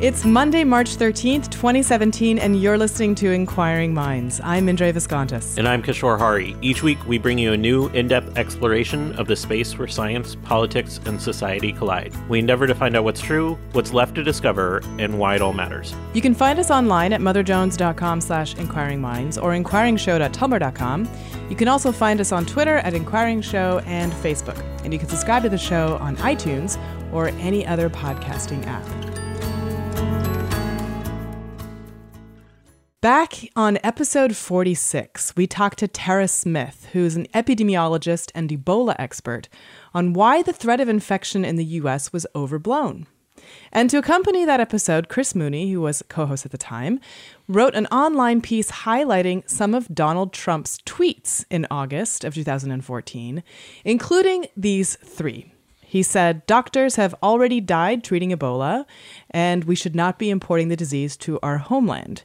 It's Monday, March 13th, 2017, and you're listening to Inquiring Minds. I'm Indre Viskontas. And I'm Kishore Hari. Each week, we bring you a new, in depth exploration of the space where science, politics, and society collide. We endeavor to find out what's true, what's left to discover, and why it all matters. You can find us online at motherjones.com slash inquiringminds or inquiringshow.tumblr.com. You can also find us on Twitter at Inquiring Show and Facebook. And you can subscribe to the show on iTunes or any other podcasting app. Back on episode 46, we talked to Tara Smith, who is an epidemiologist and Ebola expert, on why the threat of infection in the US was overblown. And to accompany that episode, Chris Mooney, who was co host at the time, wrote an online piece highlighting some of Donald Trump's tweets in August of 2014, including these three. He said, Doctors have already died treating Ebola, and we should not be importing the disease to our homeland.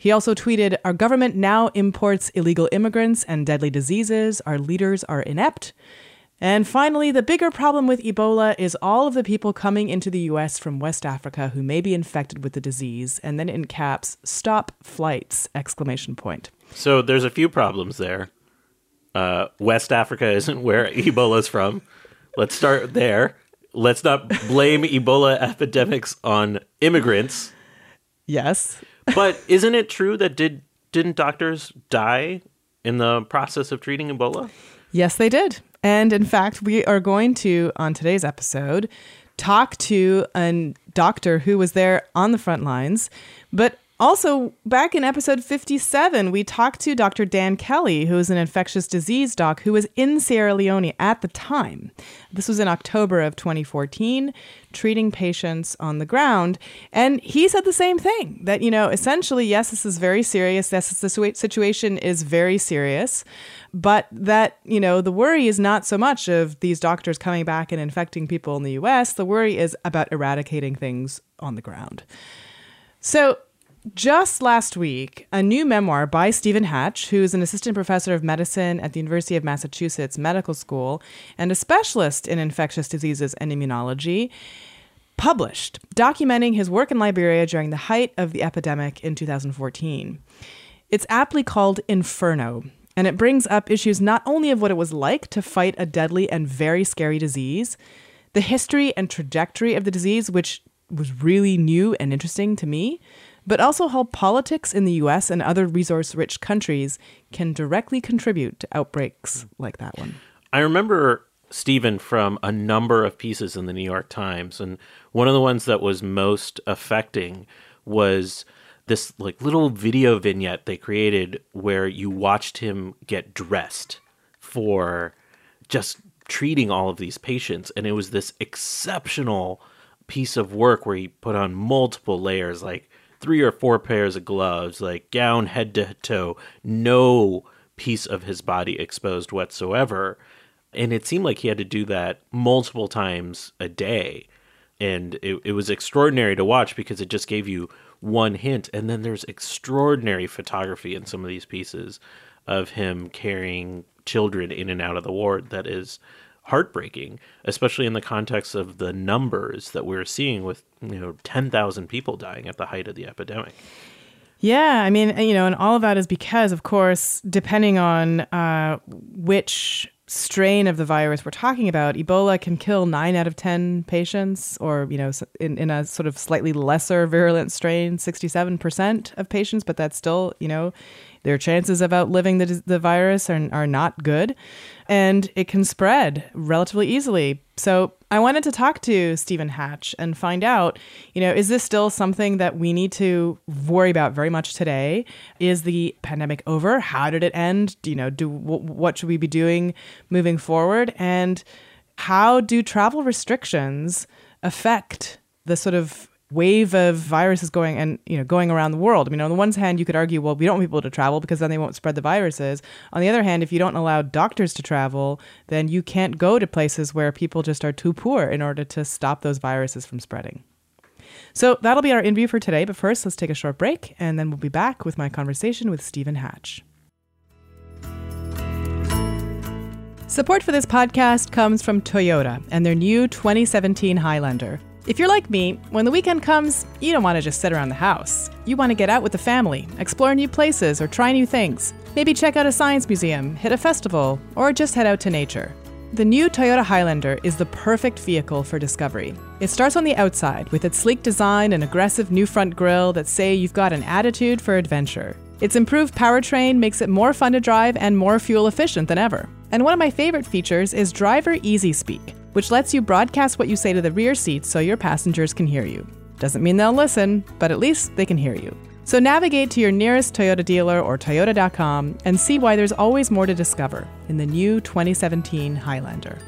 He also tweeted Our government now imports illegal immigrants and deadly diseases. Our leaders are inept. And finally, the bigger problem with Ebola is all of the people coming into the US from West Africa who may be infected with the disease. And then in caps, stop flights! Exclamation point. So there's a few problems there. Uh, West Africa isn't where Ebola's from. Let's start there. Let's not blame Ebola epidemics on immigrants. Yes but isn't it true that did didn't doctors die in the process of treating Ebola? Yes, they did. And in fact, we are going to on today's episode talk to a doctor who was there on the front lines, but also, back in episode 57, we talked to Dr. Dan Kelly, who is an infectious disease doc who was in Sierra Leone at the time. This was in October of 2014, treating patients on the ground. And he said the same thing that, you know, essentially, yes, this is very serious. Yes, the situation is very serious. But that, you know, the worry is not so much of these doctors coming back and infecting people in the US. The worry is about eradicating things on the ground. So, just last week, a new memoir by Stephen Hatch, who is an assistant professor of medicine at the University of Massachusetts Medical School and a specialist in infectious diseases and immunology, published, documenting his work in Liberia during the height of the epidemic in 2014. It's aptly called Inferno, and it brings up issues not only of what it was like to fight a deadly and very scary disease, the history and trajectory of the disease, which was really new and interesting to me but also how politics in the US and other resource rich countries can directly contribute to outbreaks like that one. I remember Stephen from a number of pieces in the New York Times, and one of the ones that was most affecting was this like little video vignette they created where you watched him get dressed for just treating all of these patients and it was this exceptional piece of work where he put on multiple layers like three or four pairs of gloves, like gown head to toe, no piece of his body exposed whatsoever. And it seemed like he had to do that multiple times a day. And it, it was extraordinary to watch because it just gave you one hint. And then there's extraordinary photography in some of these pieces of him carrying children in and out of the ward that is heartbreaking, especially in the context of the numbers that we're seeing with you know ten thousand people dying at the height of the epidemic. Yeah, I mean, you know, and all of that is because, of course, depending on uh, which strain of the virus we're talking about, Ebola can kill nine out of 10 patients, or, you know, in, in a sort of slightly lesser virulent strain, 67% of patients, but that's still, you know, their chances of outliving the, the virus are, are not good. And it can spread relatively easily. So I wanted to talk to Stephen Hatch and find out, you know, is this still something that we need to worry about very much today? Is the pandemic over? How did it end? Do, you know, do what should we be doing moving forward? And how do travel restrictions affect the sort of wave of viruses going and you know going around the world. I mean, on the one hand, you could argue, well, we don't want people to travel because then they won't spread the viruses. On the other hand, if you don't allow doctors to travel, then you can't go to places where people just are too poor in order to stop those viruses from spreading. So that'll be our interview for today. But first, let's take a short break, and then we'll be back with my conversation with Stephen Hatch. Support for this podcast comes from Toyota and their new 2017 Highlander. If you're like me, when the weekend comes, you don't want to just sit around the house. You want to get out with the family, explore new places, or try new things. Maybe check out a science museum, hit a festival, or just head out to nature. The new Toyota Highlander is the perfect vehicle for discovery. It starts on the outside with its sleek design and aggressive new front grille that say you've got an attitude for adventure. Its improved powertrain makes it more fun to drive and more fuel efficient than ever. And one of my favorite features is Driver Easy Speak which lets you broadcast what you say to the rear seat so your passengers can hear you. Doesn't mean they'll listen, but at least they can hear you. So navigate to your nearest Toyota dealer or Toyota.com and see why there's always more to discover in the new 2017 Highlander.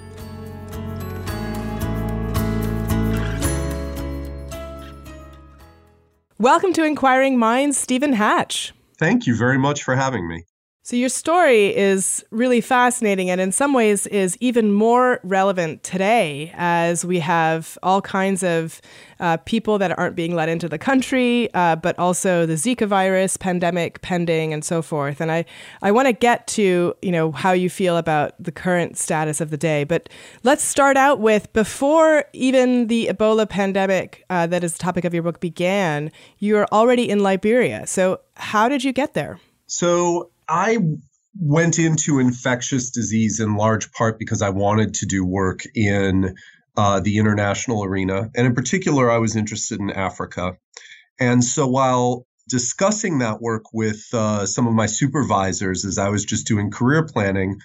Welcome to Inquiring Minds, Stephen Hatch. Thank you very much for having me. So, your story is really fascinating and in some ways is even more relevant today as we have all kinds of uh, people that aren't being let into the country, uh, but also the Zika virus pandemic pending and so forth. And I, I want to get to, you know, how you feel about the current status of the day. But let's start out with before even the Ebola pandemic uh, that is the topic of your book began, you were already in Liberia. So, how did you get there? So, I went into infectious disease in large part because I wanted to do work in uh, the international arena. And in particular, I was interested in Africa. And so while discussing that work with uh, some of my supervisors as I was just doing career planning,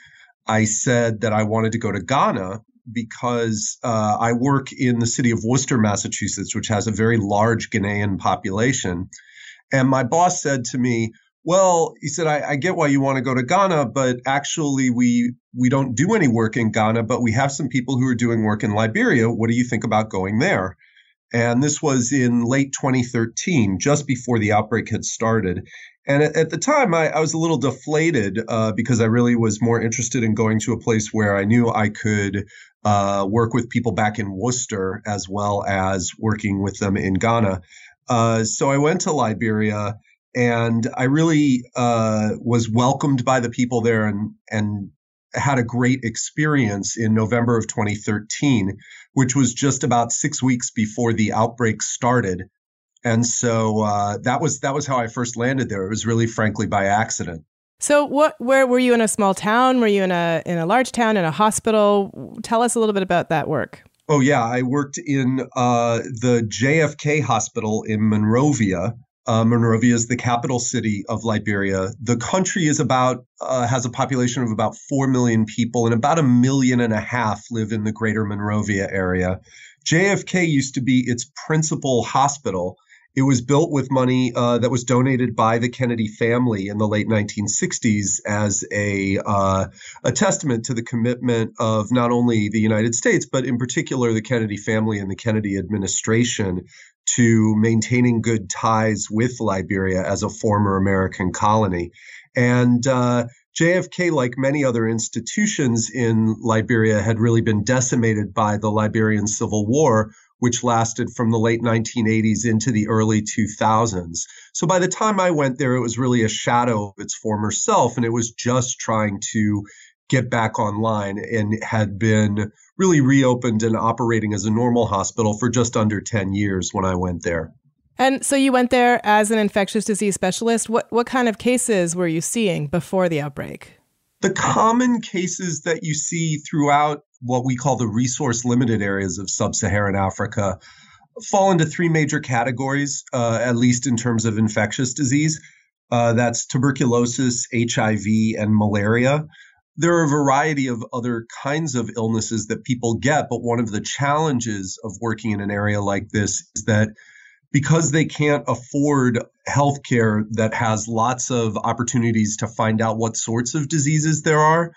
I said that I wanted to go to Ghana because uh, I work in the city of Worcester, Massachusetts, which has a very large Ghanaian population. And my boss said to me, well, he said, I, I get why you want to go to Ghana, but actually we we don't do any work in Ghana, but we have some people who are doing work in Liberia. What do you think about going there? And this was in late 2013, just before the outbreak had started. And at, at the time, I, I, was a little deflated uh, because I really was more interested in going to a place where I knew I could uh, work with people back in Worcester as well as working with them in Ghana. Uh, so I went to Liberia and I really uh, was welcomed by the people there and and had a great experience in November of 2013, which was just about six weeks before the outbreak started. And so uh, that was that was how I first landed there. It was really, frankly, by accident. So, what? Where were you in a small town? Were you in a in a large town in a hospital? Tell us a little bit about that work. Oh yeah, I worked in uh, the JFK Hospital in Monrovia, uh, Monrovia is the capital city of Liberia. The country is about uh, has a population of about four million people, and about a million and a half live in the Greater Monrovia area. JFK used to be its principal hospital. It was built with money uh, that was donated by the Kennedy family in the late 1960s as a uh, a testament to the commitment of not only the United States but in particular the Kennedy family and the Kennedy administration to maintaining good ties with Liberia as a former American colony. And uh, JFK, like many other institutions in Liberia, had really been decimated by the Liberian Civil War, which lasted from the late 1980s into the early 2000s. So by the time I went there, it was really a shadow of its former self, and it was just trying to get back online and had been really reopened and operating as a normal hospital for just under 10 years when I went there. And so you went there as an infectious disease specialist. What what kind of cases were you seeing before the outbreak? The common cases that you see throughout what we call the resource limited areas of sub Saharan Africa fall into three major categories, uh, at least in terms of infectious disease. Uh, that's tuberculosis, HIV, and malaria. There are a variety of other kinds of illnesses that people get, but one of the challenges of working in an area like this is that because they can't afford healthcare that has lots of opportunities to find out what sorts of diseases there are,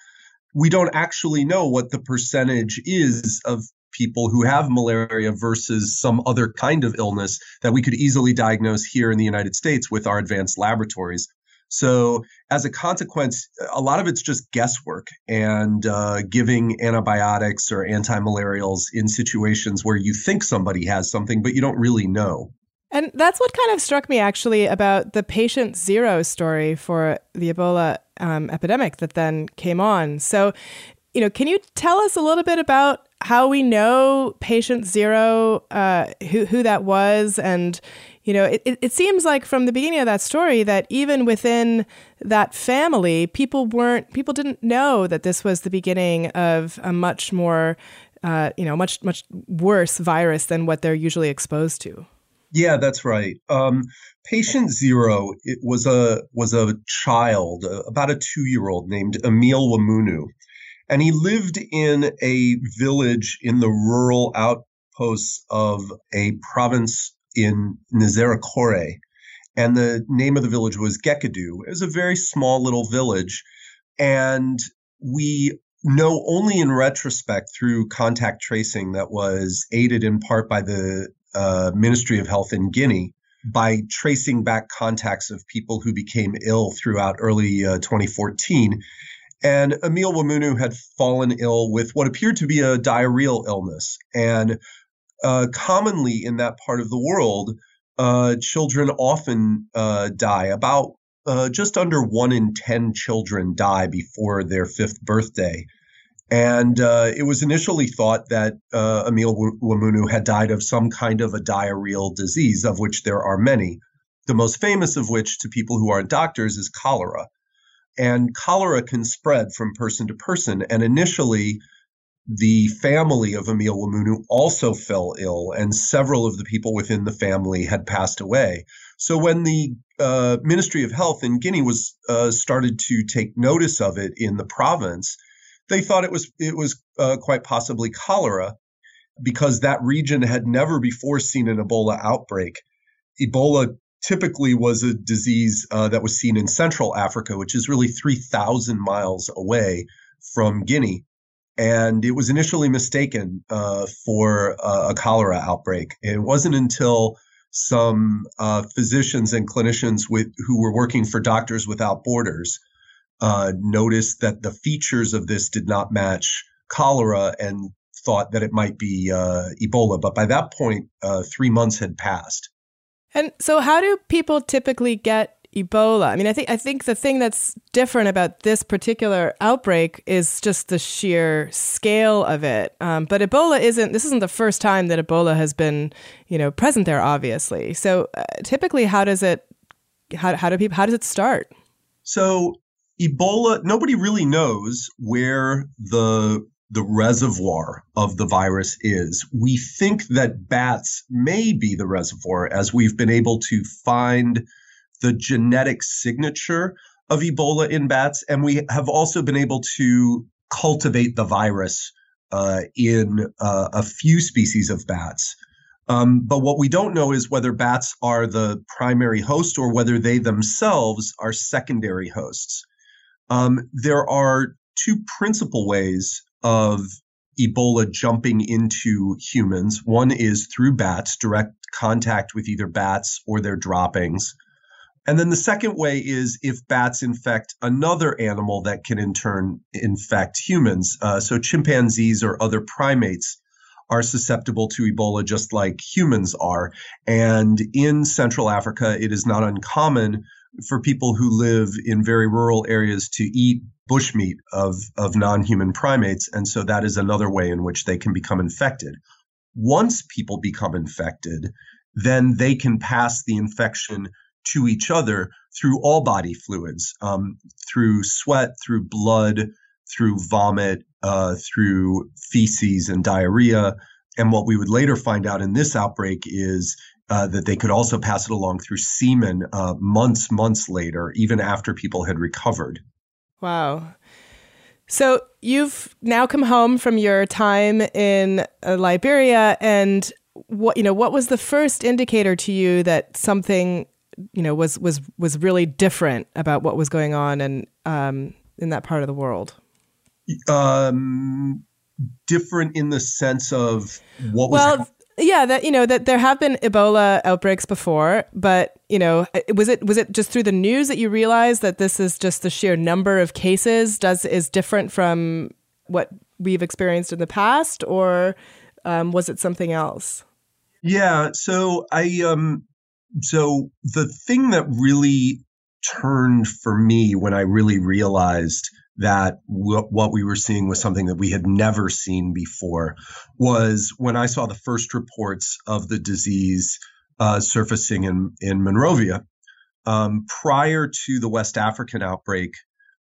we don't actually know what the percentage is of people who have malaria versus some other kind of illness that we could easily diagnose here in the United States with our advanced laboratories. So, as a consequence, a lot of it's just guesswork and uh, giving antibiotics or anti-malarials in situations where you think somebody has something, but you don't really know. And that's what kind of struck me actually about the patient zero story for the Ebola um, epidemic that then came on. So, you know, can you tell us a little bit about how we know patient zero, uh, who, who that was? And, you know, it, it seems like from the beginning of that story that even within that family, people weren't, people didn't know that this was the beginning of a much more, uh, you know, much, much worse virus than what they're usually exposed to. Yeah, that's right. Um, patient zero it was a was a child, uh, about a two year old named Emile Ouamouno, and he lived in a village in the rural outposts of a province in Nzerekore, and the name of the village was Guéckédou. It was a very small little village, and we know only in retrospect through contact tracing that was aided in part by the uh, Ministry of Health in Guinea by tracing back contacts of people who became ill throughout early uh, 2014. And Emile Ouamouno had fallen ill with what appeared to be a diarrheal illness. And uh, commonly in that part of the world, uh, children often uh, die. About uh, just under one in 10 children die before their fifth birthday. And uh, it was initially thought that uh, Emile Ouamouno had died of some kind of a diarrheal disease, of which there are many. The most famous of which, to people who aren't doctors, is cholera. And cholera can spread from person to person. And initially, the family of Emile Ouamouno also fell ill, and several of the people within the family had passed away. So when the uh, Ministry of Health in Guinea was uh, started to take notice of it in the province, they thought it was it was uh, quite possibly cholera because that region had never before seen an Ebola outbreak. Ebola typically was a disease uh, that was seen in Central Africa, which is really 3,000 miles away from Guinea. And it was initially mistaken uh, for a cholera outbreak. It wasn't until some uh, physicians and clinicians with, who were working for Doctors Without Borders uh, noticed that the features of this did not match cholera and thought that it might be uh, Ebola. But by that point, uh, three months had passed. And so, how do people typically get Ebola? I mean, I think I think the thing that's different about this particular outbreak is just the sheer scale of it. Um, but Ebola isn't. This isn't the first time that Ebola has been, you know, present there. Obviously. So, uh, typically, how does it? How, how do people? How does it start? So Ebola, nobody really knows where the the reservoir of the virus is. We think that bats may be the reservoir as we've been able to find the genetic signature of Ebola in bats, and we have also been able to cultivate the virus uh, in uh, a few species of bats. Um, but what we don't know is whether bats are the primary host or whether they themselves are secondary hosts. Um, there are two principal ways of Ebola jumping into humans. One is through bats, direct contact with either bats or their droppings. And then the second way is if bats infect another animal that can in turn infect humans. Uh, so chimpanzees or other primates are susceptible to Ebola just like humans are. And in Central Africa, it is not uncommon for people who live in very rural areas to eat bushmeat of, of non human primates. And so that is another way in which they can become infected. Once people become infected, then they can pass the infection to each other through all body fluids, um, through sweat, through blood, through vomit, uh, through feces and diarrhea. And what we would later find out in this outbreak is uh, that they could also pass it along through semen uh, months, months later, even after people had recovered. Wow. So you've now come home from your time in uh, Liberia, and what you know, what was the first indicator to you that something you know was was was really different about what was going on and um, in that part of the world? Um, different in the sense of what well, was. Yeah, that you know that there have been Ebola outbreaks before, but you know, was it was it just through the news that you realized that this is just the sheer number of cases does is different from what we've experienced in the past, or um, was it something else? Yeah, so I um, so the thing that really turned for me when I really realized that w- what we were seeing was something that we had never seen before was when I saw the first reports of the disease uh, surfacing in, in Monrovia. Um, prior to the West African outbreak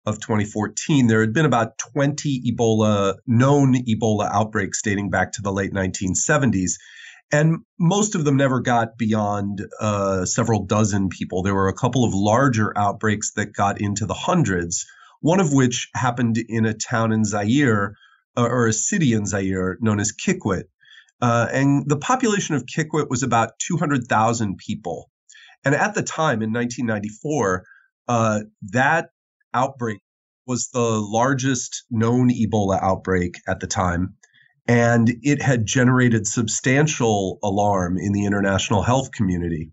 of 2014, there had been about 20 Ebola, known Ebola outbreaks dating back to the late 1970s. And most of them never got beyond uh, several dozen people. There were a couple of larger outbreaks that got into the hundreds one of which happened in a town in Zaire uh, or a city in Zaire known as Kikwit. Uh, and the population of Kikwit was about 200,000 people. And at the time in 1994, uh, that outbreak was the largest known Ebola outbreak at the time. And it had generated substantial alarm in the international health community.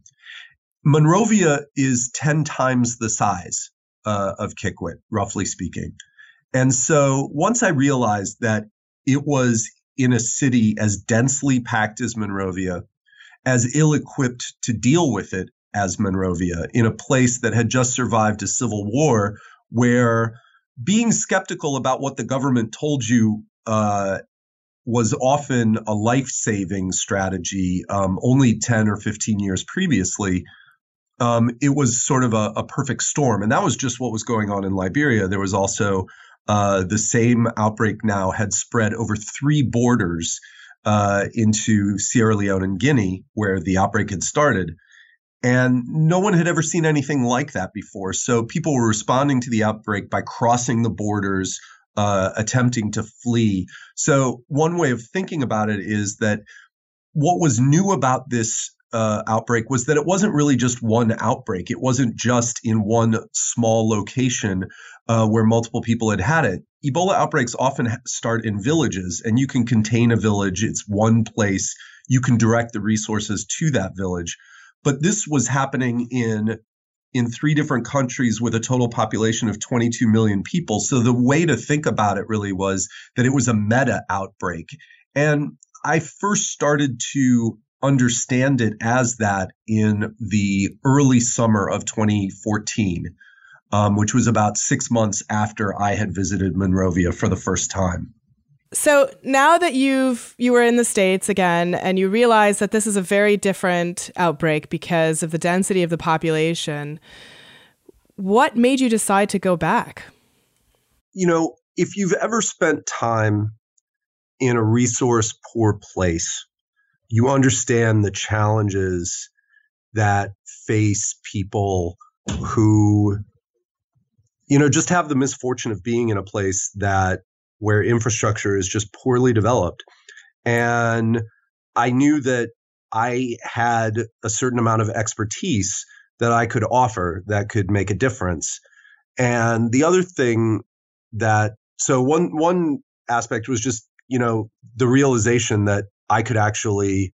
Monrovia is 10 times the size uh, of Kikwit, roughly speaking. And so once I realized that it was in a city as densely packed as Monrovia, as ill equipped to deal with it as Monrovia, in a place that had just survived a civil war where being skeptical about what the government told you uh, was often a life saving strategy um, only 10 or 15 years previously um, it was sort of a, a, perfect storm. And that was just what was going on in Liberia. There was also uh, the same outbreak now had spread over three borders uh, into Sierra Leone and Guinea, where the outbreak had started. And no one had ever seen anything like that before. So people were responding to the outbreak by crossing the borders, uh, attempting to flee. So, one way of thinking about it is that what was new about this uh, outbreak was that it wasn't really just one outbreak. It wasn't just in one small location uh, where multiple people had had it. Ebola outbreaks often start in villages, and you can contain a village. It's one place. You can direct the resources to that village. But this was happening in in three different countries with a total population of 22 million people. So the way to think about it really was that it was a meta outbreak. And I first started to understand it as that in the early summer of 2014, um, which was about six months after I had visited Monrovia for the first time. So now that you've you were in the states again and you realize that this is a very different outbreak because of the density of the population, what made you decide to go back? You know, if you've ever spent time in a resource poor place, you understand the challenges that face people who you know just have the misfortune of being in a place that where infrastructure is just poorly developed. And i knew that i had a certain amount of expertise that i could offer that could make a difference. And the other thing that so one one aspect was just you know the realization that I could actually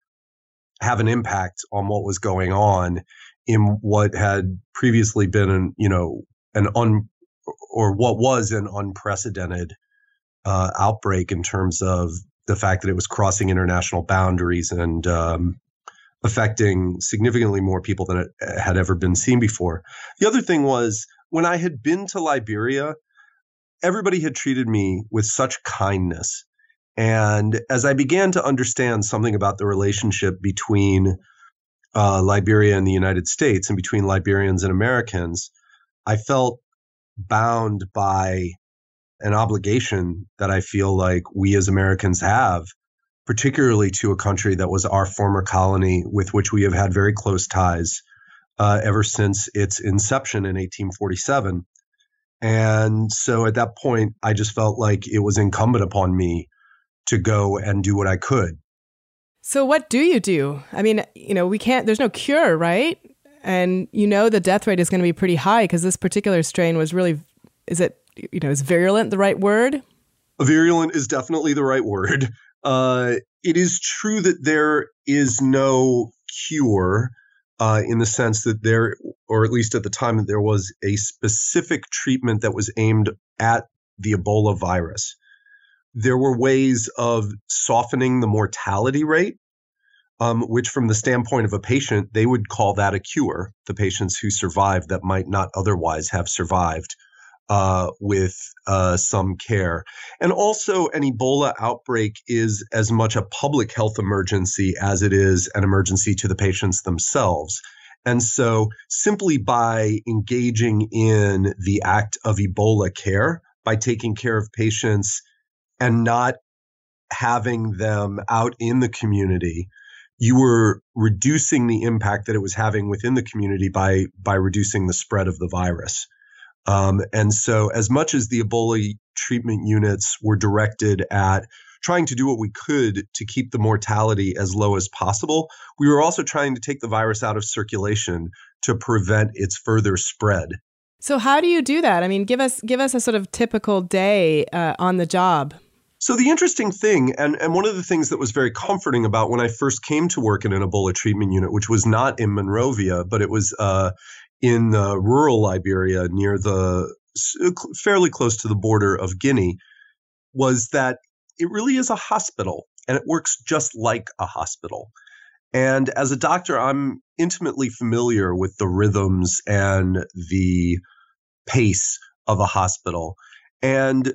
have an impact on what was going on in what had previously been an you know an un or what was an unprecedented uh, outbreak in terms of the fact that it was crossing international boundaries and um, affecting significantly more people than it uh, had ever been seen before. The other thing was when I had been to Liberia, everybody had treated me with such kindness and as I began to understand something about the relationship between uh, Liberia and the United States and between Liberians and Americans, I felt bound by an obligation that I feel like we as Americans have, particularly to a country that was our former colony with which we have had very close ties uh, ever since its inception in 1847. And so at that point, I just felt like it was incumbent upon me to go and do what I could. So, what do you do? I mean, you know, we can't, there's no cure, right? And you know, the death rate is going to be pretty high because this particular strain was really, is it, you know, is virulent the right word? Virulent is definitely the right word. Uh, it is true that there is no cure uh, in the sense that there, or at least at the time, that there was a specific treatment that was aimed at the Ebola virus. There were ways of softening the mortality rate, um, which, from the standpoint of a patient, they would call that a cure. The patients who survived that might not otherwise have survived uh, with uh, some care. And also, an Ebola outbreak is as much a public health emergency as it is an emergency to the patients themselves. And so, simply by engaging in the act of Ebola care, by taking care of patients and not having them out in the community, you were reducing the impact that it was having within the community by by reducing the spread of the virus. Um, and so, as much as the Ebola treatment units were directed at trying to do what we could to keep the mortality as low as possible, we were also trying to take the virus out of circulation to prevent its further spread. So, how do you do that? I mean, give us give us a sort of typical day uh, on the job. So the interesting thing, and, and one of the things that was very comforting about when I first came to work in an Ebola treatment unit, which was not in Monrovia, but it was uh, in uh, rural Liberia near the uh, fairly close to the border of Guinea was that it really is a hospital and it works just like a hospital. And as a doctor, I'm intimately familiar with the rhythms and the pace of a hospital. And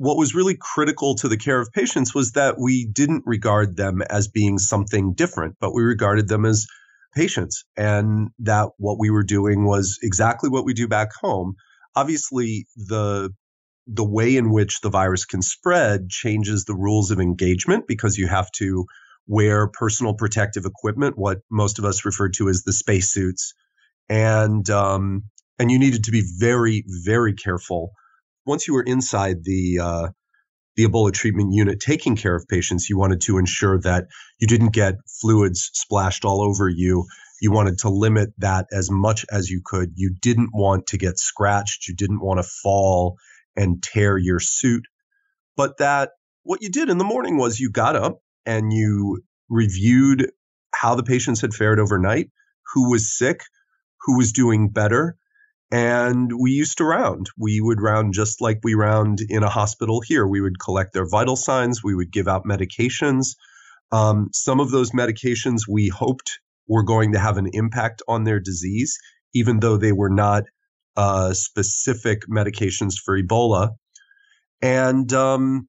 what was really critical to the care of patients was that we didn't regard them as being something different, but we regarded them as patients and that what we were doing was exactly what we do back home. Obviously, the the way in which the virus can spread changes the rules of engagement because you have to wear personal protective equipment, what most of us refer to as the spacesuits, and um, and you needed to be very very careful once you were inside the uh, the Ebola treatment unit taking care of patients, you wanted to ensure that you didn't get fluids splashed all over you. You wanted to limit that as much as you could. You didn't want to get scratched. You didn't want to fall and tear your suit. But that what you did in the morning was you got up and you reviewed how the patients had fared overnight, who was sick, who was doing better, and we used to round. We would round just like we round in a hospital here. We would collect their vital signs. We would give out medications. Um, some of those medications we hoped were going to have an impact on their disease, even though they were not uh, specific medications for Ebola. And um,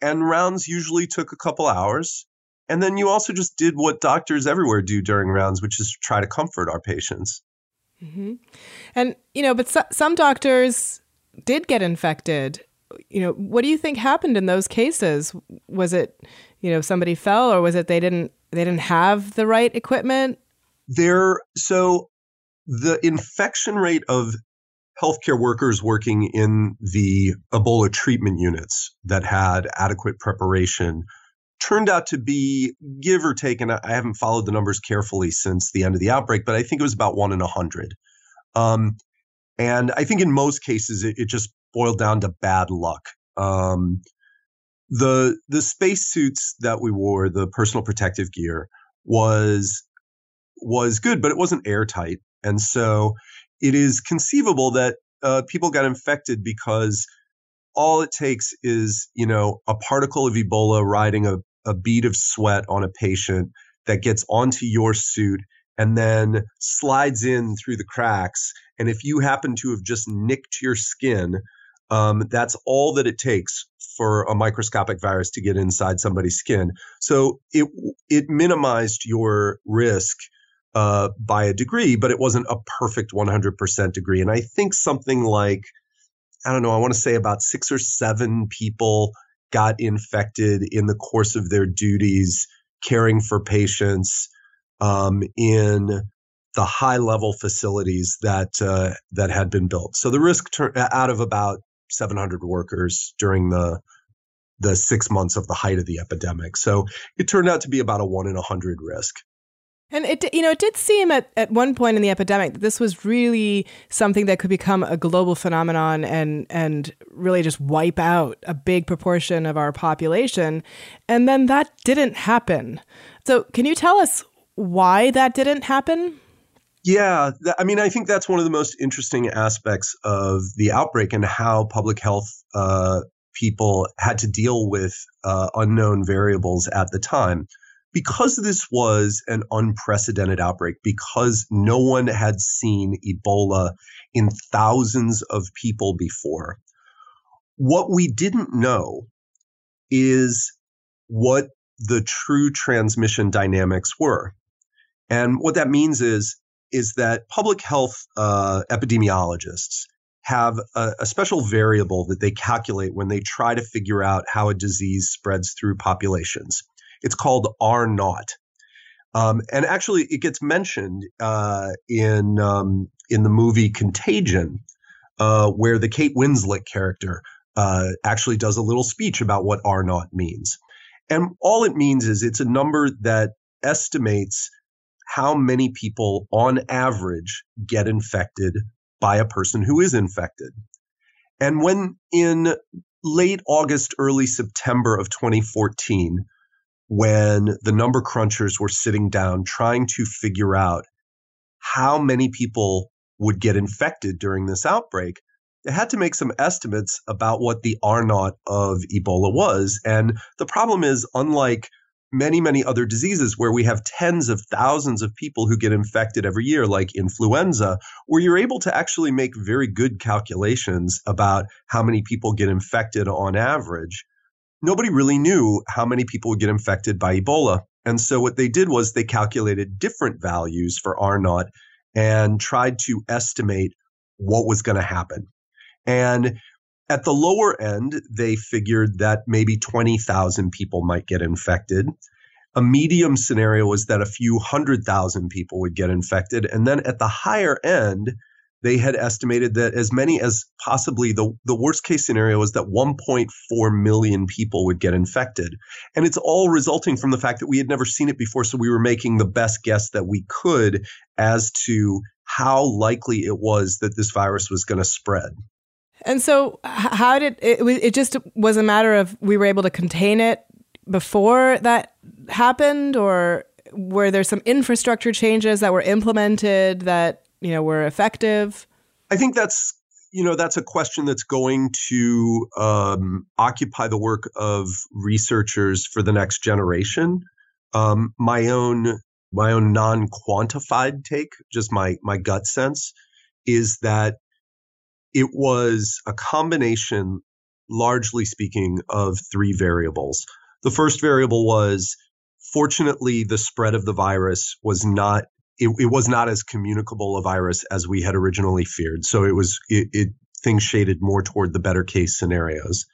and rounds usually took a couple hours. And then you also just did what doctors everywhere do during rounds, which is try to comfort our patients. Mm-hmm. And, you know, but so- some doctors did get infected. You know, what do you think happened in those cases? Was it, you know, somebody fell or was it they didn't they didn't have the right equipment? There so the infection rate of healthcare workers working in the Ebola treatment units that had adequate preparation turned out to be, give or take, and I haven't followed the numbers carefully since the end of the outbreak, but I think it was about one in a hundred. Um, and I think in most cases it, it just boiled down to bad luck. Um, the the spacesuits that we wore, the personal protective gear, was was good, but it wasn't airtight, and so it is conceivable that uh, people got infected because all it takes is you know a particle of Ebola riding a a bead of sweat on a patient that gets onto your suit and then slides in through the cracks. And if you happen to have just nicked your skin, um, that's all that it takes for a microscopic virus to get inside somebody's skin. So it it minimized your risk uh, by a degree, but it wasn't a perfect 100% degree. And I think something like, I don't know, I want to say about six or seven people got infected in the course of their duties caring for patients um, in the high level facilities that uh, that had been built. So the risk tur- out of about 700 workers during the the six months of the height of the epidemic. So it turned out to be about a one in a hundred risk. And it, you know, it did seem at, at one point in the epidemic that this was really something that could become a global phenomenon and and really just wipe out a big proportion of our population. And then that didn't happen. So, can you tell us why that didn't happen? Yeah, I mean, I think that's one of the most interesting aspects of the outbreak and how public health uh, people had to deal with uh, unknown variables at the time because this was an unprecedented outbreak, because no one had seen Ebola in thousands of people before, what we didn't know is what the true transmission dynamics were. And what that means is, is that public health uh, epidemiologists have a, a, special variable that they calculate when they try to figure out how a disease spreads through populations. It's called R naught. Um, and actually, it gets mentioned uh, in um, in the movie Contagion, uh, where the Kate Winslet character uh, actually does a little speech about what R naught means. And all it means is it's a number that estimates how many people on average get infected by a person who is infected. And when in late August, early September of 2014, when the number crunchers were sitting down trying to figure out how many people would get infected during this outbreak, they had to make some estimates about what the R naught of Ebola was. And the problem is, unlike many, many other diseases where we have tens of thousands of people who get infected every year, like influenza, where you're able to actually make very good calculations about how many people get infected on average nobody really knew how many people would get infected by Ebola. And so what they did was they calculated different values for R naught and tried to estimate what was going to happen. And at the lower end, they figured that maybe 20,000 people might get infected. A medium scenario was that a few hundred thousand people would get infected. And then at the higher end, they had estimated that as many as possibly the, the worst case scenario was that 1.4 million people would get infected. And it's all resulting from the fact that we had never seen it before. So we were making the best guess that we could as to how likely it was that this virus was going to spread. And so, how did it? It just was a matter of we were able to contain it before that happened, or were there some infrastructure changes that were implemented that you know were effective? I think that's you know that's a question that's going to um, occupy the work of researchers for the next generation. Um, my own my own non-quantified take, just my my gut sense, is that it was a combination, largely speaking, of three variables. The first variable was fortunately the spread of the virus was not it, it was not as communicable a virus as we had originally feared. So it was it, it things shaded more toward the better case scenarios.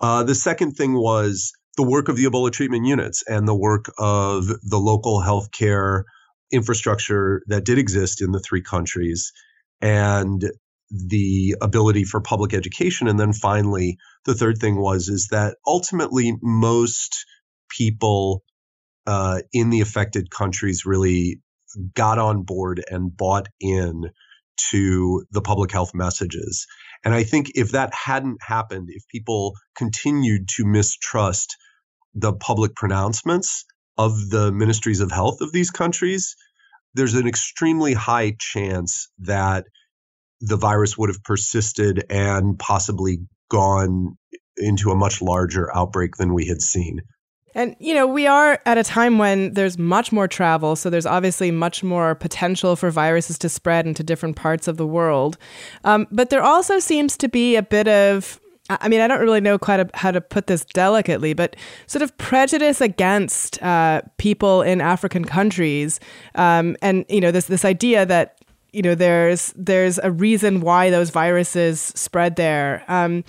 Uh, the second thing was the work of the Ebola treatment units and the work of the local healthcare infrastructure that did exist in the three countries and the ability for public education and then finally the third thing was is that ultimately most people uh, in the affected countries really got on board and bought in to the public health messages. And I think if that hadn't happened, if people continued to mistrust the public pronouncements of the ministries of health of these countries, there's an extremely high chance that the virus would have persisted and possibly gone into a much larger outbreak than we had seen. And, you know, we are at a time when there's much more travel. So there's obviously much more potential for viruses to spread into different parts of the world. Um, but there also seems to be a bit of I mean, I don't really know quite a, how to put this delicately, but sort of prejudice against uh, people in African countries, um, and you know this this idea that you know there's there's a reason why those viruses spread there. Um,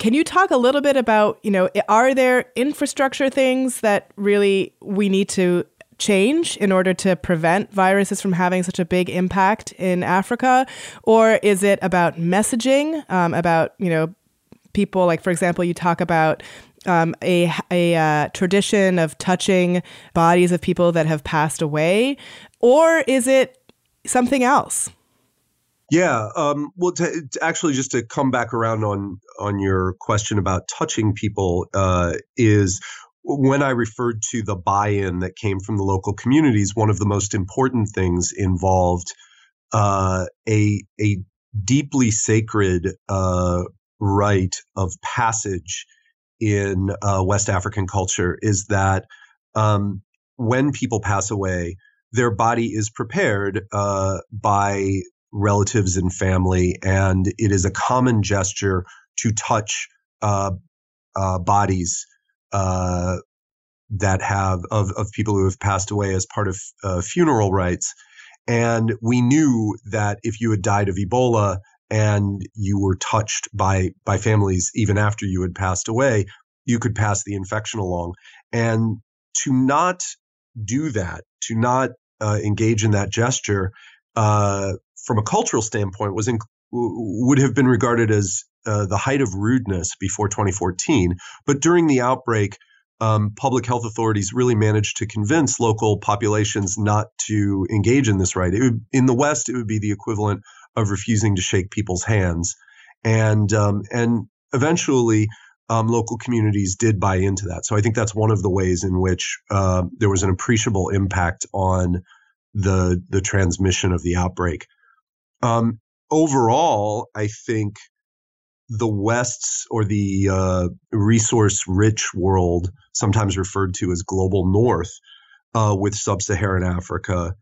can you talk a little bit about you know are there infrastructure things that really we need to change in order to prevent viruses from having such a big impact in Africa, or is it about messaging um, about you know people like for example you talk about um, a, a uh, tradition of touching bodies of people that have passed away, or is it something else? Yeah, um, well, to, to actually, just to come back around on on your question about touching people uh, is when I referred to the buy-in that came from the local communities. One of the most important things involved uh, a a deeply sacred uh, rite of passage in uh, West African culture is that um, when people pass away, their body is prepared uh, by relatives and family, and it is a common gesture to touch uh, uh bodies uh, that have of, of people who have passed away as part of uh, funeral rites. And we knew that if you had died of Ebola, and you were touched by by families even after you had passed away, you could pass the infection along. And to not do that, to not uh, engage in that gesture, uh, from a cultural standpoint, was in, would have been regarded as uh, the height of rudeness before 2014. But during the outbreak, um, public health authorities really managed to convince local populations not to engage in this rite. Would, in the West, it would be the equivalent of refusing to shake people's hands, and um, and eventually. Um, local communities did buy into that. So I think that's one of the ways in which uh, there was an appreciable impact on the the transmission of the outbreak. Um, overall, I think the West's or the uh, resource rich world, sometimes referred to as global North, uh, with sub Saharan Africa,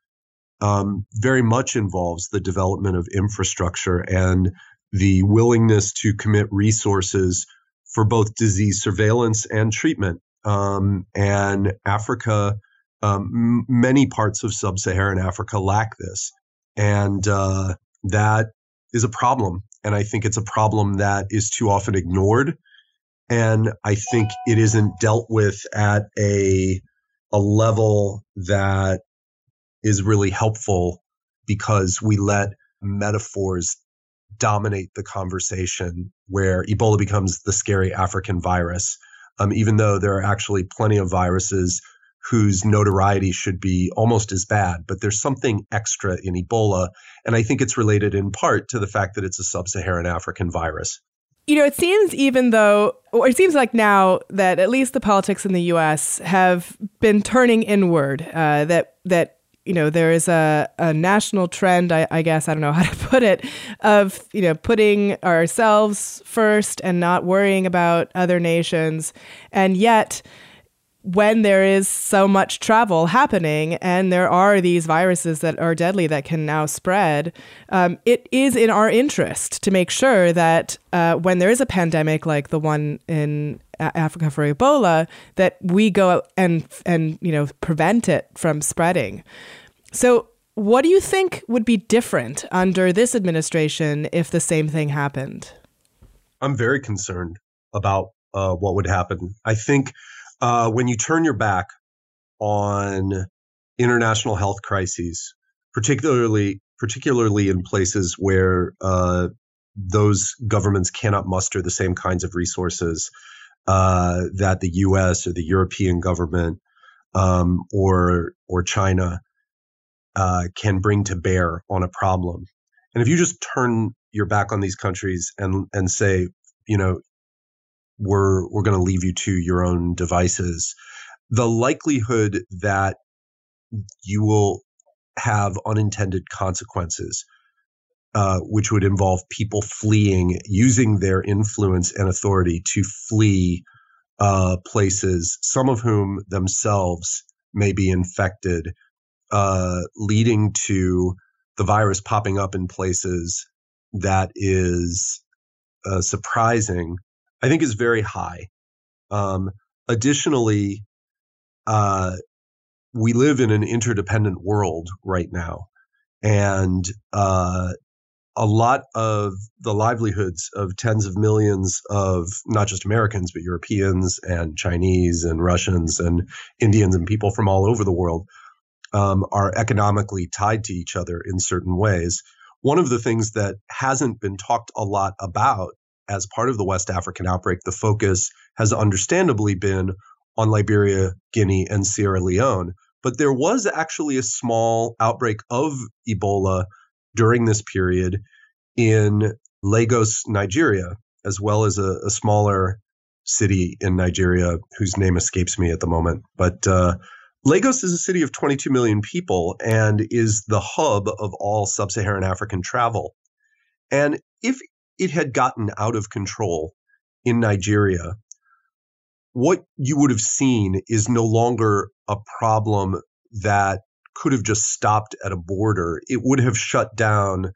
um, very much involves the development of infrastructure and the willingness to commit resources for both disease surveillance and treatment. Um, and Africa, um, many parts of sub Saharan Africa lack this. And uh, that is a problem and I think it's a problem that is too often ignored. And I think it isn't dealt with at a, a level that is really helpful because we let metaphors dominate the conversation where Ebola becomes the scary African virus. Um, even though there are actually plenty of viruses whose notoriety should be almost as bad, but there's something extra in Ebola. And I think it's related in part to the fact that it's a sub Saharan African virus. You know, it seems even though, or it seems like now that at least the politics in the U.S. have been turning inward, uh, that, that, you know, there is a, a national trend, I, I guess, I don't know how to put it, of, you know, putting ourselves first and not worrying about other nations. And yet, when there is so much travel happening and there are these viruses that are deadly that can now spread, um, it is in our interest to make sure that uh, when there is a pandemic like the one in Africa for Ebola, that we go and and you know prevent it from spreading. So, what do you think would be different under this administration if the same thing happened? I'm very concerned about uh, what would happen. I think uh, when you turn your back on international health crises, particularly particularly in places where uh, those governments cannot muster the same kinds of resources uh, that the U.S. or the European government um, or or China uh, can bring to bear on a problem. And if you just turn your back on these countries and and say, you know, we're we're going to leave you to your own devices. The likelihood that you will have unintended consequences uh, which would involve people fleeing using their influence and authority to flee uh, places some of whom themselves may be infected uh, leading to the virus popping up in places that is uh, surprising, I think is very high. Um, additionally, uh, we live in an interdependent world right now, and uh, a lot of the livelihoods of tens of millions of not just Americans, but Europeans and Chinese and Russians and Indians and people from all over the world um, are economically tied to each other in certain ways. One of the things that hasn't been talked a lot about as part of the West African outbreak, the focus has understandably been on Liberia, Guinea, and Sierra Leone. But there was actually a small outbreak of Ebola during this period in Lagos, Nigeria, as well as a, a smaller city in Nigeria whose name escapes me at the moment. But uh, Lagos is a city of 22 million people and is the hub of all sub Saharan African travel. And if it had gotten out of control in Nigeria, what you would have seen is no longer a problem that could have just stopped at a border. It would have shut down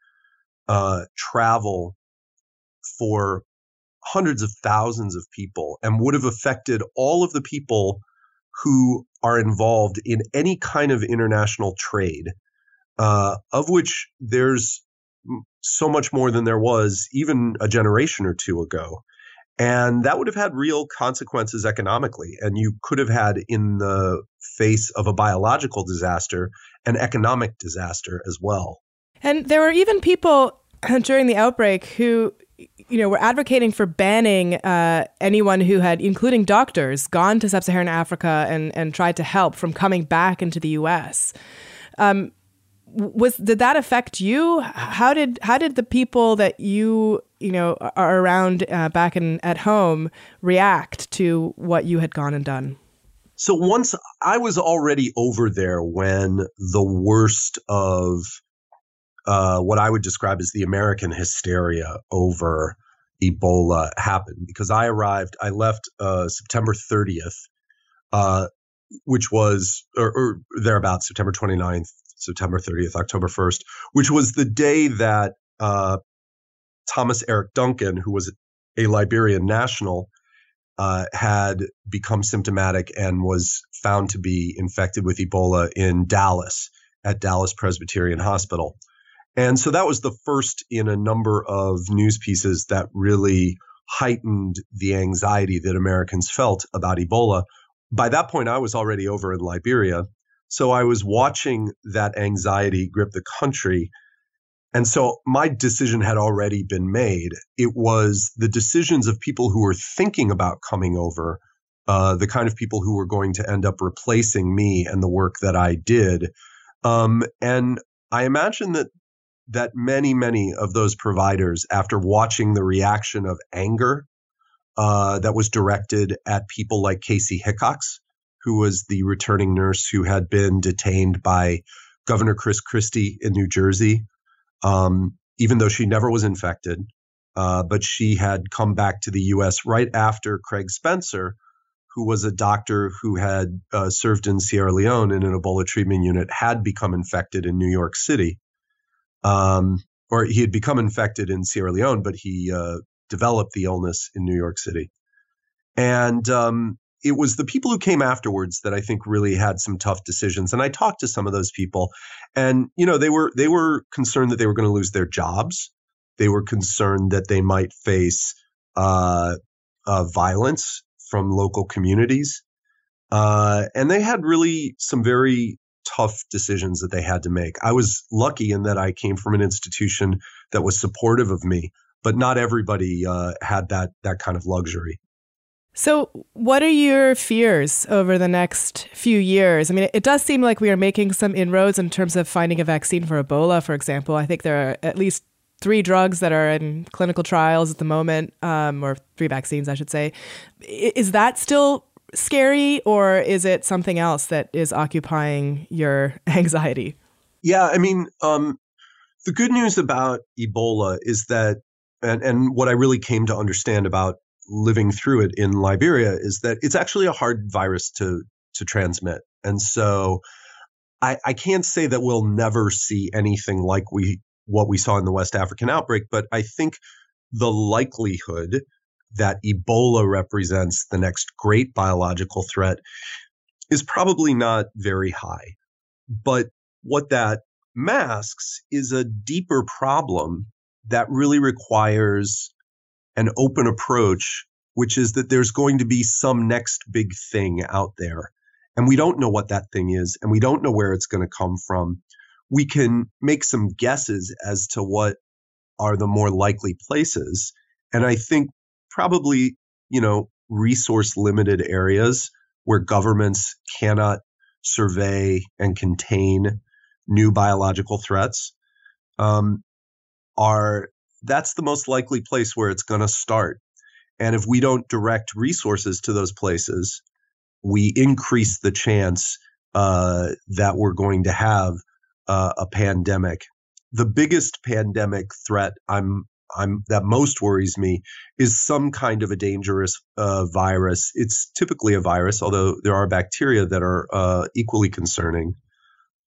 uh, travel for hundreds of thousands of people and would have affected all of the people who are involved in any kind of international trade, uh, of which there's so much more than there was even a generation or two ago. And that would have had real consequences economically. And you could have had, in the face of a biological disaster, an economic disaster as well. And there were even people during the outbreak who, you know, were advocating for banning uh, anyone who had, including doctors, gone to sub-Saharan Africa and and tried to help from coming back into the U.S. Um, was did that affect you? How did how did the people that you you know are around uh, back in at home react to what you had gone and done? So once I was already over there when the worst of uh, what I would describe as the American hysteria over Ebola happened because I arrived, I left uh, September 30th, uh, which was, or, or thereabouts, September 29th, September 30th, October 1st, which was the day that uh, Thomas Eric Duncan, who was a Liberian national, uh, had become symptomatic and was found to be infected with Ebola in Dallas at Dallas Presbyterian Hospital. And so that was the first in a number of news pieces that really heightened the anxiety that Americans felt about Ebola. By that point, I was already over in Liberia. So I was watching that anxiety grip the country. And so my decision had already been made. It was the decisions of people who were thinking about coming over, uh, the kind of people who were going to end up replacing me and the work that I did. Um, and I imagine that that many, many of those providers, after watching the reaction of anger uh, that was directed at people like Kaci Hickox, who was the returning nurse who had been detained by Governor Chris Christie in New Jersey, um, even though she never was infected. Uh, but she had come back to the U.S. right after Craig Spencer, who was a doctor who had uh, served in Sierra Leone in an Ebola treatment unit, had become infected in New York City um, or he had become infected in Sierra Leone, but he uh, developed the illness in New York City. And um, it was the people who came afterwards that I think really had some tough decisions. And I talked to some of those people, and you know they were they were concerned that they were going to lose their jobs. They were concerned that they might face uh, uh, violence from local communities, uh, and they had really some very tough decisions that they had to make. I was lucky in that I came from an institution that was supportive of me, but not everybody uh, had that that kind of luxury. So, what are your fears over the next few years? I mean, it does seem like we are making some inroads in terms of finding a vaccine for Ebola, for example. I think there are at least three drugs that are in clinical trials at the moment, um, or three vaccines, I should say. Is that still scary or is it something else that is occupying your anxiety? Yeah, I mean, um, the good news about Ebola is that, and, and what I really came to understand about living through it in Liberia is that it's actually a hard virus to to transmit, and so I, I can't say that we'll never see anything like we what we saw in the West African outbreak, but I think the likelihood that Ebola represents the next great biological threat is probably not very high. But what that masks is a deeper problem that really requires an open approach, which is that there's going to be some next big thing out there. And we don't know what that thing is, and we don't know where it's going to come from. We can make some guesses as to what are the more likely places. And I think probably, you know, resource limited areas where governments cannot survey and contain new biological threats um, are that's the most likely place where it's going to start. And if we don't direct resources to those places, we increase the chance uh, that we're going to have uh, a pandemic. The biggest pandemic threat I'm I'm that most worries me is some kind of a dangerous uh, virus. It's typically a virus, although there are bacteria that are uh, equally concerning.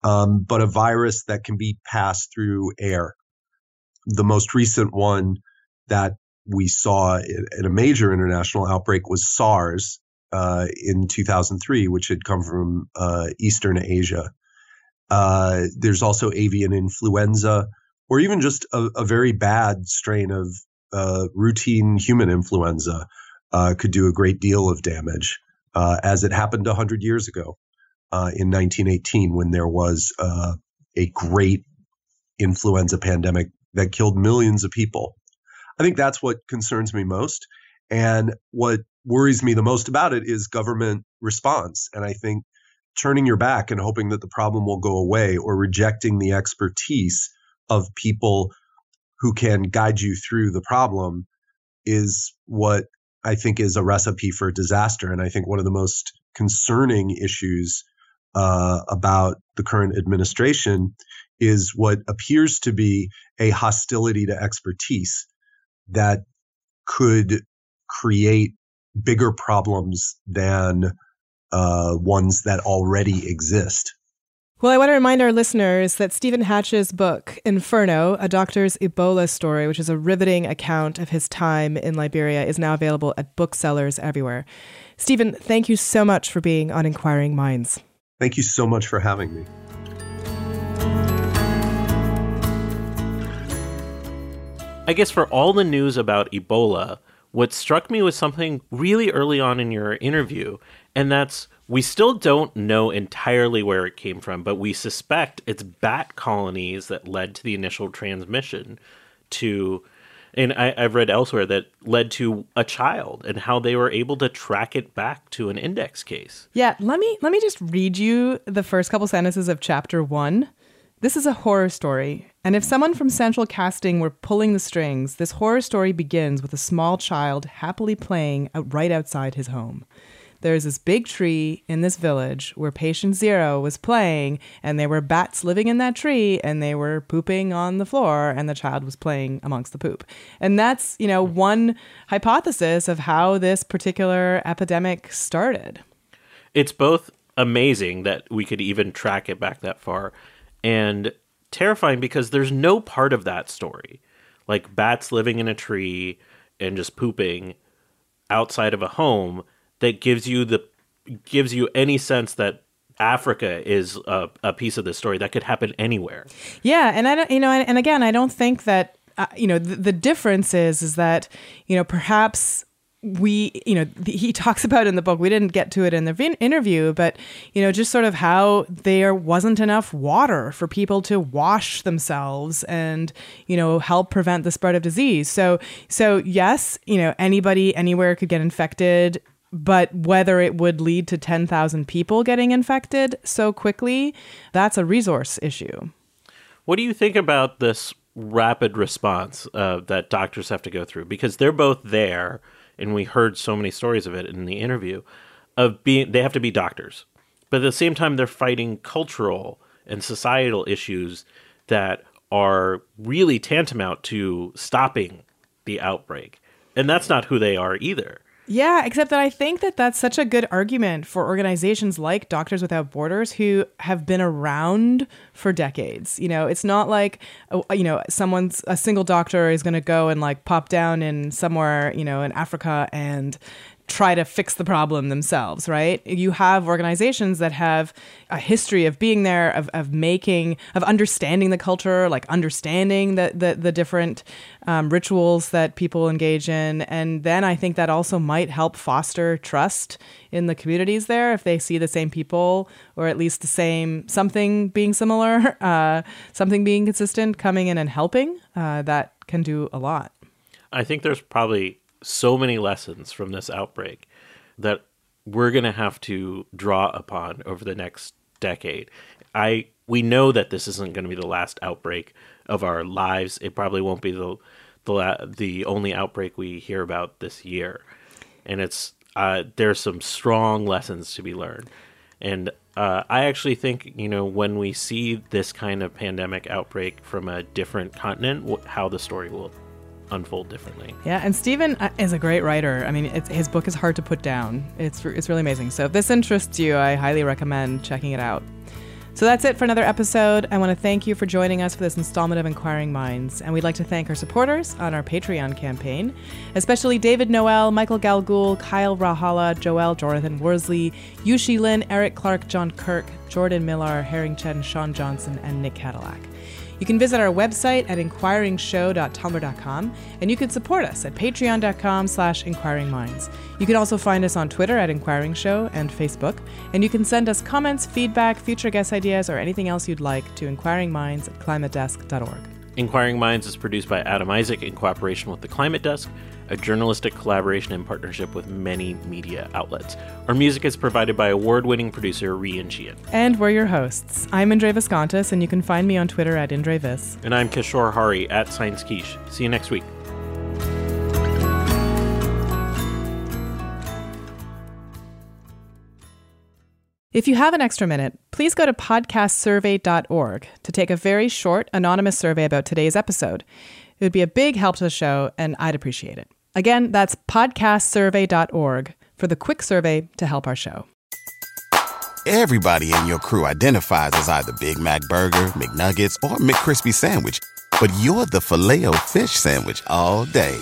Um, but a virus that can be passed through air. The most recent one that we saw in, a major international outbreak was SARS uh, in 2003, which had come from uh, Eastern Asia. Uh, there's also avian influenza or even just a, a very bad strain of uh, routine human influenza uh, could do a great deal of damage, uh, as it happened 100 years ago in 1918 when there was a great influenza pandemic that killed millions of people. I think that's what concerns me most. And what worries me the most about it is government response. And I think turning your back and hoping that the problem will go away or rejecting the expertise of people who can guide you through the problem is what I think is a recipe for disaster. And I think one of the most concerning issues uh, about the current administration is what appears to be a hostility to expertise that could create bigger problems than uh, ones that already exist. Well, I want to remind our listeners that Steven Hatch's book, Inferno, A Doctor's Ebola Story, which is a riveting account of his time in Liberia, is now available at booksellers everywhere. Steven, thank you so much for being on Inquiring Minds. Thank you so much for having me. I guess for all the news about Ebola, what struck me was something really early on in your interview, and that's we still don't know entirely where it came from, but we suspect it's bat colonies that led to the initial transmission to and I, have read elsewhere that led to a child and how they were able to track it back to an index case. Yeah, let me let me just read you the first couple sentences of chapter one. This is a horror story, and if someone from central casting were pulling the strings, this horror story begins with a small child happily playing right outside his home. There's this big tree in this village where patient zero was playing and there were bats living in that tree and they were pooping on the floor and the child was playing amongst the poop. And that's you know one hypothesis of how this particular epidemic started. It's both amazing that we could even track it back that far and terrifying because there's no part of that story like bats living in a tree and just pooping outside of a home that gives you the gives you any sense that Africa is a, a piece of the story that could happen anywhere. Yeah, and I don't, you know, and, and again, I don't think that uh, you know the, the difference is is that you know perhaps we you know he talks about in the book we didn't get to it in the interview but you know just sort of how there wasn't enough water for people to wash themselves and you know help prevent the spread of disease so so yes you know anybody anywhere could get infected but whether it would lead to 10,000 people getting infected so quickly, that's a resource issue. What do you think about this rapid response uh, that doctors have to go through? Because they're both there, and we heard so many stories of it in the interview, of being they have to be doctors. But at the same time, they're fighting cultural and societal issues that are really tantamount to stopping the outbreak. And that's not who they are either. Yeah, except that I think that that's such a good argument for organizations like Doctors Without Borders who have been around for decades. You know, it's not like uh, you know someone's a single doctor is going to go and like pop down in somewhere you know in Africa and try to fix the problem themselves, right? You have organizations that have a history of being there, of, of making, of understanding the culture, like understanding the, the, the different um, rituals that people engage in. And then I think that also might help foster trust in the communities there if they see the same people or at least the same something being similar, uh, something being consistent, coming in and helping. Uh, that can do a lot. I think there's probably so many lessons from this outbreak that we're going to have to draw upon over the next decade. I we know that this isn't going to be the last outbreak of our lives. It probably won't be the the the only outbreak we hear about this year, and it's uh, there's some strong lessons to be learned. And uh, I actually think you know when we see this kind of pandemic outbreak from a different continent, how the story will unfold differently. Yeah, and Steven uh, is a great writer. I mean, his book is hard to put down. It's it's really amazing. So if this interests you, I highly recommend checking it out. So that's it for another episode. I want to thank you for joining us for this installment of Inquiring Minds. And we'd like to thank our supporters on our Patreon campaign, especially David Noel, Michael Galgul, Kyle Rahala, Joel Jonathan Worsley, Yushi Lin, Eric Clark, John Kirk, Jordan Millar, Herring Chen, Sean Johnson, and Nick Cadillac. You can visit our website at inquiringshow.tumblr.com, and you can support us at patreon.com slash inquiringminds. You can also find us on Twitter at Inquiring Show and Facebook, and you can send us comments, feedback, future guest ideas, or anything else you'd like to inquiringminds at climatedesk.org. Inquiring Minds is produced by Adam Isaak in cooperation with the Climate Desk, a journalistic collaboration in partnership with many media outlets. Our music is provided by award winning producer Rian Chian. And we're your hosts. I'm Indre Viskontas, and you can find me on Twitter at IndreVis. And I'm Kishore Hari at Science Quiche. See you next week. If you have an extra minute, please go to podcastsurvey.org to take a very short, anonymous survey about today's episode. It would be a big help to the show, and I'd appreciate it. Again, that's podcastsurvey.org for the quick survey to help our show. Everybody in your crew identifies as either Big Mac Burger, McNuggets, or McCrispy Sandwich, but you're the filet fish Sandwich all day.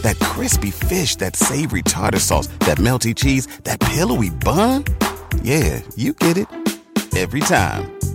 That crispy fish, that savory tartar sauce, that melty cheese, that pillowy bun. Yeah, you get it every time.